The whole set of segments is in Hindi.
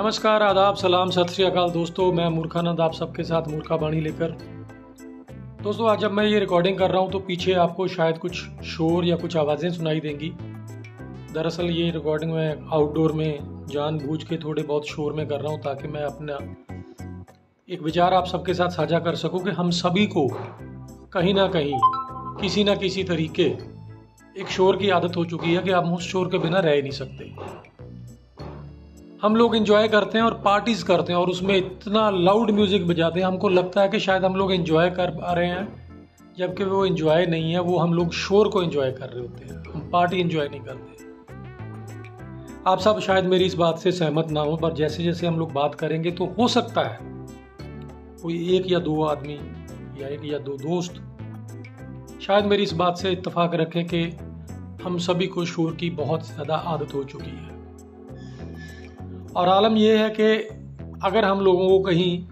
नमस्कार, आदाब, सलाम, सत श्री अकाल। दोस्तों, मैं मूर्खानंद, आप सबके साथ मूर्खा बाणी लेकर। दोस्तों, आज जब मैं ये रिकॉर्डिंग कर रहा हूँ तो पीछे आपको शायद कुछ शोर या कुछ आवाज़ें सुनाई देंगी। दरअसल, ये रिकॉर्डिंग मैं आउटडोर में जानबूझ के थोड़े बहुत शोर में कर रहा हूँ, ताकि मैं अपना एक विचार आप सबके साथ साझा कर सकूँ कि हम सभी को कहीं ना कहीं, किसी ना किसी तरीके, एक शोर की आदत हो चुकी है कि हम उस शोर के बिना रह ही नहीं सकते। हम लोग इन्जॉय करते हैं और पार्टीज़ करते हैं और उसमें इतना लाउड म्यूज़िक बजाते हैं। हमको लगता है कि शायद हम लोग इन्जॉय कर पा रहे हैं, जबकि वो इन्जॉय नहीं है। वो हम लोग शोर को इन्जॉय कर रहे होते हैं। हम पार्टी इन्जॉय नहीं करते। आप सब शायद मेरी इस बात से सहमत ना हो, पर जैसे जैसे हम लोग बात करेंगे तो हो सकता है कोई एक या दो आदमी या एक या दो दोस्त शायद मेरी इस बात से इत्तेफाक रखें कि हम सभी को शोर की बहुत ज़्यादा आदत हो चुकी है। और आलम यह है कि अगर हम लोगों को कहीं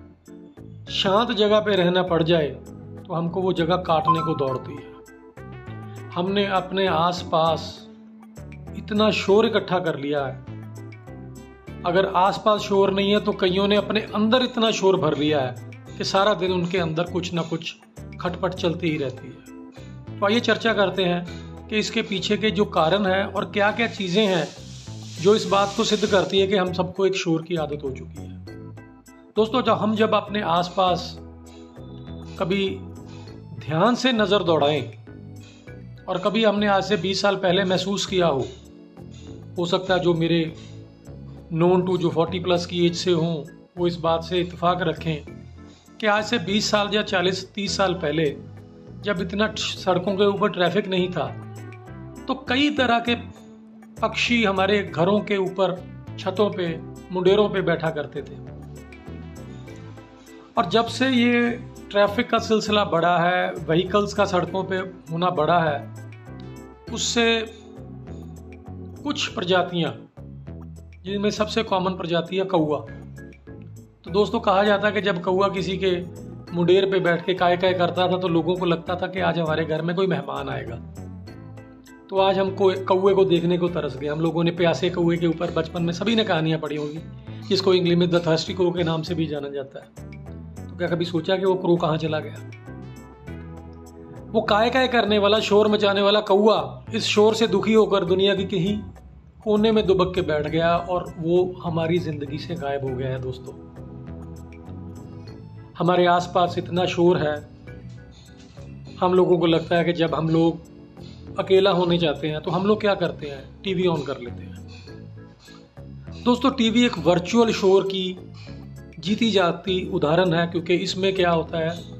शांत जगह पे रहना पड़ जाए तो हमको वो जगह काटने को दौड़ती है। हमने अपने आसपास इतना शोर इकट्ठा कर लिया है। अगर आसपास शोर नहीं है तो कईयों ने अपने अंदर इतना शोर भर लिया है कि सारा दिन उनके अंदर कुछ ना कुछ खटपट चलती ही रहती है। तो आइए चर्चा करते हैं कि इसके पीछे के जो कारण है और क्या क्या चीज़ें हैं जो इस बात को सिद्ध करती है कि हम सबको एक शोर की आदत हो चुकी है। दोस्तों, जब हम जब अपने आसपास कभी ध्यान से नज़र दौड़ाएँ और कभी हमने आज से 20 साल पहले महसूस किया हो हो सकता है जो मेरे नोन टू जो 40 प्लस की एज से हों, वो इस बात से इतफाक़ रखें कि आज से 20 साल या 40-30 साल पहले जब इतना सड़कों के ऊपर ट्रैफ़िक नहीं था तो कई तरह के पक्षी हमारे घरों के ऊपर, छतों पे, मुंडेरों पे बैठा करते थे। और जब से ये ट्रैफ़िक का सिलसिला बढ़ा है, व्हीकल्स का सड़कों पे होना बढ़ा है, उससे कुछ प्रजातियाँ, जिनमें सबसे कॉमन प्रजाति है कौआ तो दोस्तों, कहा जाता है कि जब कौआ किसी के मुंडेर पे बैठ के काय काय करता था तो लोगों को लगता था कि आज हमारे घर में कोई मेहमान आएगा। तो आज हमको कौए को देखने को तरस गए। हम लोगों ने प्यासे कौए के ऊपर बचपन में सभी ने कहानियाँ पढ़ी होगी, जिसको इंग्लिश में द क्रो के नाम से भी जाना जाता है। तो क्या कभी सोचा कि वो क्रो कहाँ चला गया? वो काय काय करने वाला, शोर मचाने वाला कौआ इस शोर से दुखी होकर दुनिया की कहीं कोने में दुबक के बैठ गया और वो हमारी ज़िंदगी से गायब हो गया है दोस्तों। हमारे आसपास इतना शोर है, हम लोगों को लगता है कि जब हम लोग अकेला होने जाते हैं तो हम लोग क्या करते हैं? टीवी ऑन कर लेते हैं। दोस्तों टीवी एक वर्चुअल शोर की जीती जाती उदाहरण है क्योंकि इसमें क्या होता है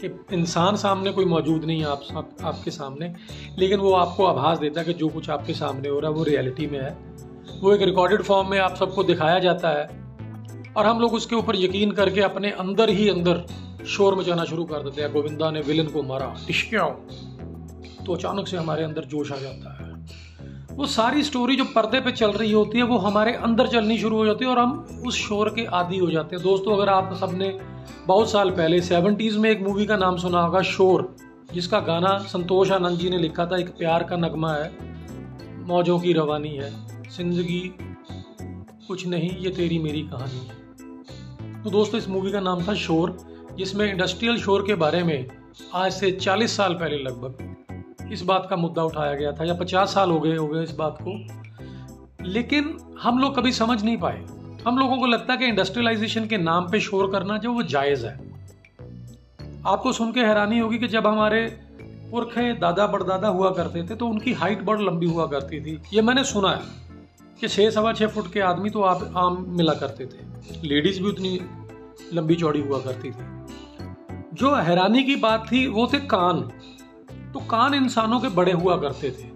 कि इंसान सामने कोई मौजूद नहीं है आप, आप आपके सामने लेकिन वो आपको आभास देता है कि जो कुछ आपके सामने हो रहा है वो रियलिटी में है। वो एक रिकॉर्डेड फॉर्म में आप सबको दिखाया जाता है और हम लोग उसके ऊपर यकीन करके अपने अंदर ही अंदर शोर मचाना शुरू कर देते हैं। गोविंदा ने विलन को मारा। टिश्क्याओ तो अचानक से हमारे अंदर जोश आ जाता है। वो सारी स्टोरी जो पर्दे पे चल रही होती है, वो हमारे अंदर चलनी शुरू हो जाती है और हम उस शोर के आदि हो जाते हैं। दोस्तों, अगर आप सबने बहुत साल पहले सेवेंटीज़ में एक मूवी का नाम सुना होगा, शोर, जिसका गाना संतोष आनंद जी ने लिखा था, एक प्यार का नगमा है, मौजों की रवानी है, ज़िंदगी कुछ नहीं, ये तेरी मेरी कहानी है। तो दोस्तों, इस मूवी का नाम था शोर, जिसमें इंडस्ट्रियल शोर के बारे में आज से 40 साल पहले लगभग इस बात का मुद्दा उठाया गया था, या पचास साल हो गए हो गए इस बात को। लेकिन हम लोग कभी समझ नहीं पाए। हम लोगों को लगता है कि इंडस्ट्रियलाइजेशन के नाम पे शोर करना जो वो जायज़ है। आपको सुन के हैरानी होगी कि जब हमारे पुरखे दादा बड़दादा हुआ करते थे तो उनकी हाइट बड़ लंबी हुआ करती थी। ये मैंने सुना है कि छः सवा छः फुट के आदमी तो आप, आम मिला करते थे। लेडीज़ भी उतनी लंबी चौड़ी हुआ करती थी। जो हैरानी की बात थी, वो थे कान। तो कान इंसानों के बड़े हुआ करते थे।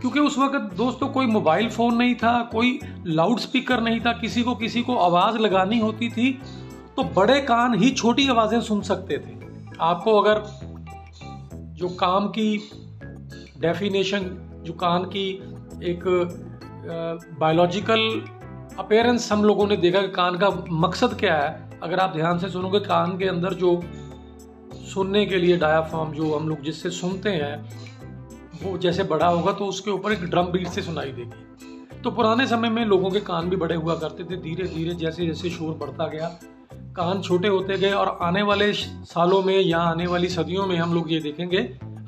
क्योंकि उस वक्त दोस्तों कोई मोबाइल फ़ोन नहीं था, कोई लाउड स्पीकर नहीं था, किसी को किसी को आवाज़ लगानी होती थी तो बड़े कान ही छोटी आवाज़ें सुन सकते थे। आपको अगर जो काम की डेफिनेशन जो कान की एक बायोलॉजिकल अपेयरेंस हम लोगों ने देखा कि कान का मकसद क्या है, अगर आप ध्यान से सुनोगे, कान के अंदर जो सुनने के लिए डायाफॉर्म जो हम लोग जिससे सुनते हैं, वो जैसे बड़ा होगा तो उसके ऊपर एक ड्रम बीट से सुनाई देगी। तो पुराने समय में लोगों के कान भी बड़े हुआ करते थे धीरे धीरे जैसे जैसे शोर बढ़ता गया, कान छोटे होते गए और आने वाले सालों में या आने वाली सदियों में हम लोग ये देखेंगे,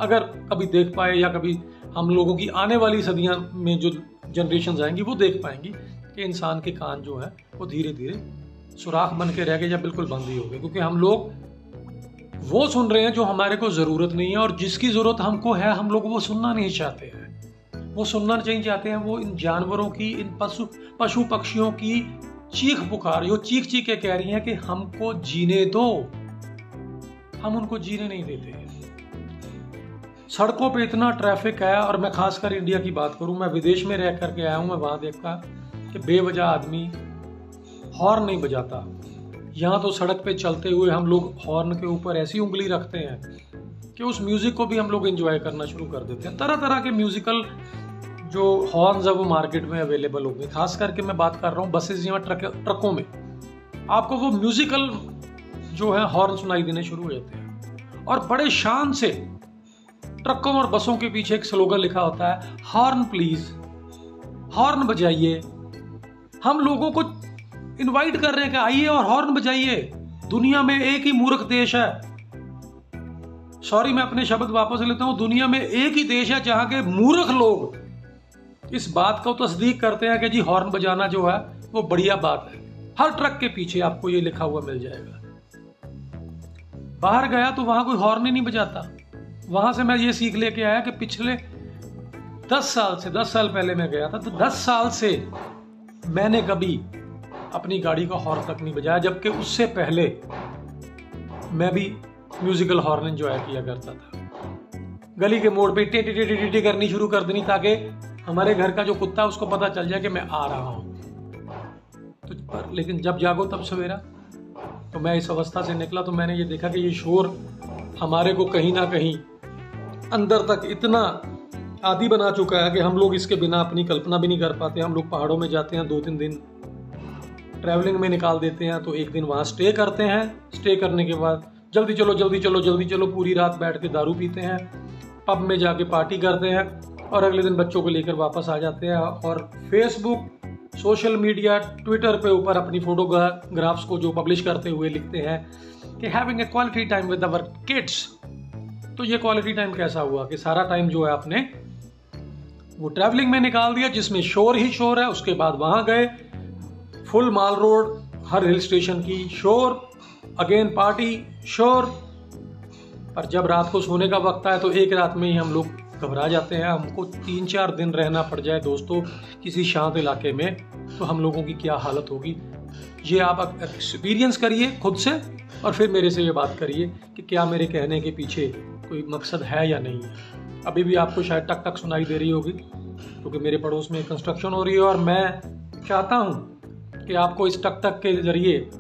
अगर कभी देख पाए या कभी हम लोगों की आने वाली सदियाँ में जो जनरेशन आएँगी, वो देख पाएँगी कि इंसान के कान जो है, वो धीरे धीरे सुराख बन के रह गए या बिल्कुल बंद ही हो गए, क्योंकि हम लोग वो सुन रहे हैं जो हमारे को ज़रूरत नहीं है और जिसकी ज़रूरत हमको है, हम लोग वो सुनना नहीं चाहते हैं। वो सुनना नहीं चाहते हैं, वो इन जानवरों की, इन पशु पशु पक्षियों की चीख पुकार जो चीख चीख के कह रही हैं कि हमको जीने दो। हम उनको जीने नहीं देते सड़कों पे इतना ट्रैफ़िक है और मैं खासकर इंडिया की बात करूँ, मैं विदेश में रह करके आया हूँ, मैं वहाँ देखा कि बेवजह आदमी हॉर्न नहीं बजाता। यहाँ तो सड़क पे चलते हुए हम लोग हॉर्न के ऊपर ऐसी उंगली रखते हैं कि उस म्यूज़िक को भी हम लोग एंजॉय करना शुरू कर देते हैं। तरह तरह के म्यूज़िकल जो हॉर्न है वो मार्केट में अवेलेबल होंगे। खास करके मैं बात कर रहा हूँ बसेज या ट्रक ट्रकों में। आपको वो म्यूज़िकल जो है हॉर्न सुनाई देने शुरू हो जाते हैं। और बड़े शान से ट्रकों और बसों के पीछे एक स्लोगन लिखा होता है हॉर्न प्लीज़ हॉर्न बजाइए। हम लोगों को इनवाइट कर रहे हैं कि आइए और हॉर्न बजाइए। दुनिया में एक ही मूर्ख देश है। सॉरी मैं अपने शब्द वापस लेता हूँ। दुनिया में एक ही देश है जहाँ के मूर्ख लोग इस बात को तस्दीक करते हैं कि जी हॉर्न बजाना जो है, वो बढ़िया बात है। हर ट्रक के पीछे आपको ये लिखा हुआ मिल जाएगा। बाहर गया तो वहाँ कोई हॉर्न ही नहीं बजाता। वहाँ से मैं ये सीख लेके आया कि पिछले दस साल से, दस साल पहले मैं गया था तो दस साल से मैंने कभी अपनी गाड़ी का हॉर्न तक नहीं बजाया, जबकि उससे पहले मैं भी म्यूजिकल हॉर्न एंजॉय किया करता था। गली के मोड़ पे टी टी टी टी करनी शुरू कर देनी ताकि हमारे घर का जो कुत्ता है, उसको पता चल जाए कि मैं आ रहा हूँ। तो पर लेकिन जब जागो, तब सवेरा। तो मैं इस अवस्था से निकला तो मैंने ये देखा कि ये शोर हमारे को कहीं ना कहीं अंदर तक इतना आदि बना चुका है कि हम लोग इसके बिना अपनी कल्पना भी नहीं कर पाते, हम लोग पहाड़ों में जाते हैं दो तीन दिन। ट्रैवलिंग में निकाल देते हैं तो एक दिन वहाँ स्टे करते हैं। स्टे करने के बाद जल्दी चलो जल्दी चलो जल्दी चलो, पूरी रात बैठ के दारू पीते हैं पब में जाके पार्टी करते हैं और अगले दिन बच्चों को लेकर वापस आ जाते हैं और फेसबुक सोशल मीडिया ट्विटर पे ऊपर अपनी फोटोग्राफ्स को जो पब्लिश करते हुए लिखते हैं कि having a quality time with our kids तो ये क्वालिटी टाइम कैसा हुआ कि सारा टाइम जो है आपने वो ट्रैवलिंग में निकाल दिया, जिसमें शोर ही शोर है, उसके बाद वहाँ गए फुल माल रोड, हर हिल स्टेशन की शोर, अगेन पार्टी, शोर। पर जब रात को सोने का वक्त आए तो एक रात में ही हम लोग घबरा जाते हैं। हमको तीन चार दिन रहना पड़ जाए दोस्तों किसी शांत इलाके में तो हम लोगों की क्या हालत होगी? ये आप एक्सपीरियंस करिए खुद से और फिर मेरे से ये बात करिए कि क्या मेरे कहने के पीछे कोई मकसद है या नहीं। है अभी भी आपको शायद टक टक सुनाई दे रही होगी, क्योंकि मेरे पड़ोस में कंस्ट्रक्शन हो रही है और मैं चाहता हूँ कि आपको इस टक तक के ज़रिए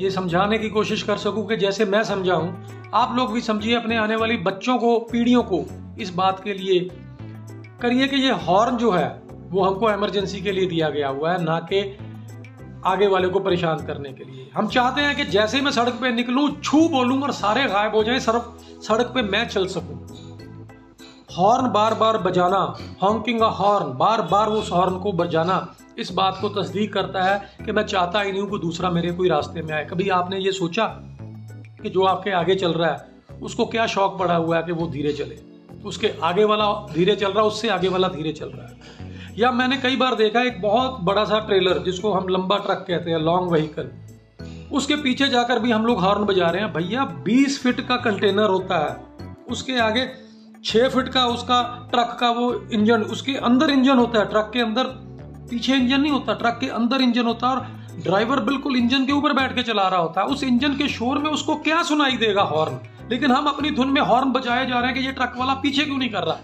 ये समझाने की कोशिश कर सकूँ कि जैसे मैं समझाऊं, आप लोग भी समझिए अपने आने वाली बच्चों को, पीढ़ियों को इस बात के लिए। करिए कि ये हॉर्न जो है, वो हमको एमरजेंसी के लिए दिया गया हुआ है, ना कि आगे वाले को परेशान करने के लिए। हम चाहते हैं कि जैसे ही मैं सड़क पे निकलूं, छू बोलूँ और सारे गायब हो जाएँ, सड़क सड़क पे मैं चल सकूँ। हॉर्न बार बार बजाना हॉन्किंग हॉर्न बार बार उस हॉर्न को बजाना इस बात को तस्दीक करता है कि मैं चाहता ही नहीं हूँ कि दूसरा मेरे कोई रास्ते में आए। कभी आपने ये सोचा कि जो आपके आगे चल रहा है, उसको क्या शौक पड़ा हुआ है कि वो धीरे चले? उसके आगे वाला धीरे चल रहा है, उससे आगे वाला धीरे चल रहा है। या मैंने कई बार देखा, एक बहुत बड़ा सा ट्रेलर जिसको हम लंबा ट्रक कहते हैं, लॉन्ग व्हीकल, उसके पीछे जाकर भी हम लोग हॉर्न बजा रहे हैं, भैया 20 फीट का कंटेनर होता है, उसके आगे छह फीट का उसका ट्रक का वो इंजन, उसके अंदर इंजन होता है, ट्रक के अंदर पीछे इंजन नहीं होता, ट्रक के अंदर इंजन होता और ड्राइवर बिल्कुल इंजन के ऊपर बैठ के चला रहा होता। है उस इंजन के शोर में उसको क्या सुनाई देगा हॉर्न? लेकिन हम अपनी धुन में हॉर्न बजाए जा रहे हैं कि ये ट्रक वाला पीछे क्यों नहीं कर रहा?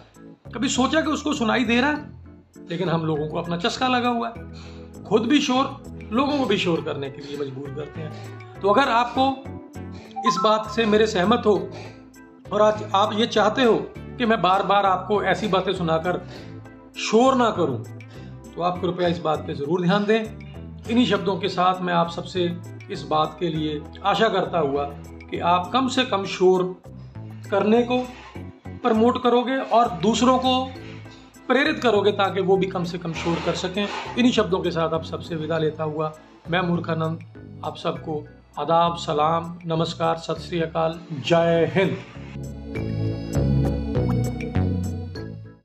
कभी सोचा कि उसको सुनाई दे रहा है? लेकिन हम लोगों को अपना चस्का लगा हुआ है। खुद भी शोर, लोगों को भी शोर करने के लिए मजबूर करते हैं। तो अगर आपको इस बात से मेरे सहमत हो और आज आप ये चाहते हो कि मैं बार बार आपको ऐसी बातें सुनाकर शोर ना करूँ तो आप कृपया इस बात पे ज़रूर ध्यान दें। इन्हीं शब्दों के साथ मैं आप सबसे इस बात के लिए आशा करता हुआ कि आप कम से कम शोर करने को प्रमोट करोगे और दूसरों को प्रेरित करोगे ताकि वो भी कम से कम शोर कर सकें। इन्हीं शब्दों के साथ आप सबसे विदा लेता हुआ मैं मूर्खानंद, आप सबको आदाब, सलाम, नमस्कार, सत श्री अकाल, जय हिंद।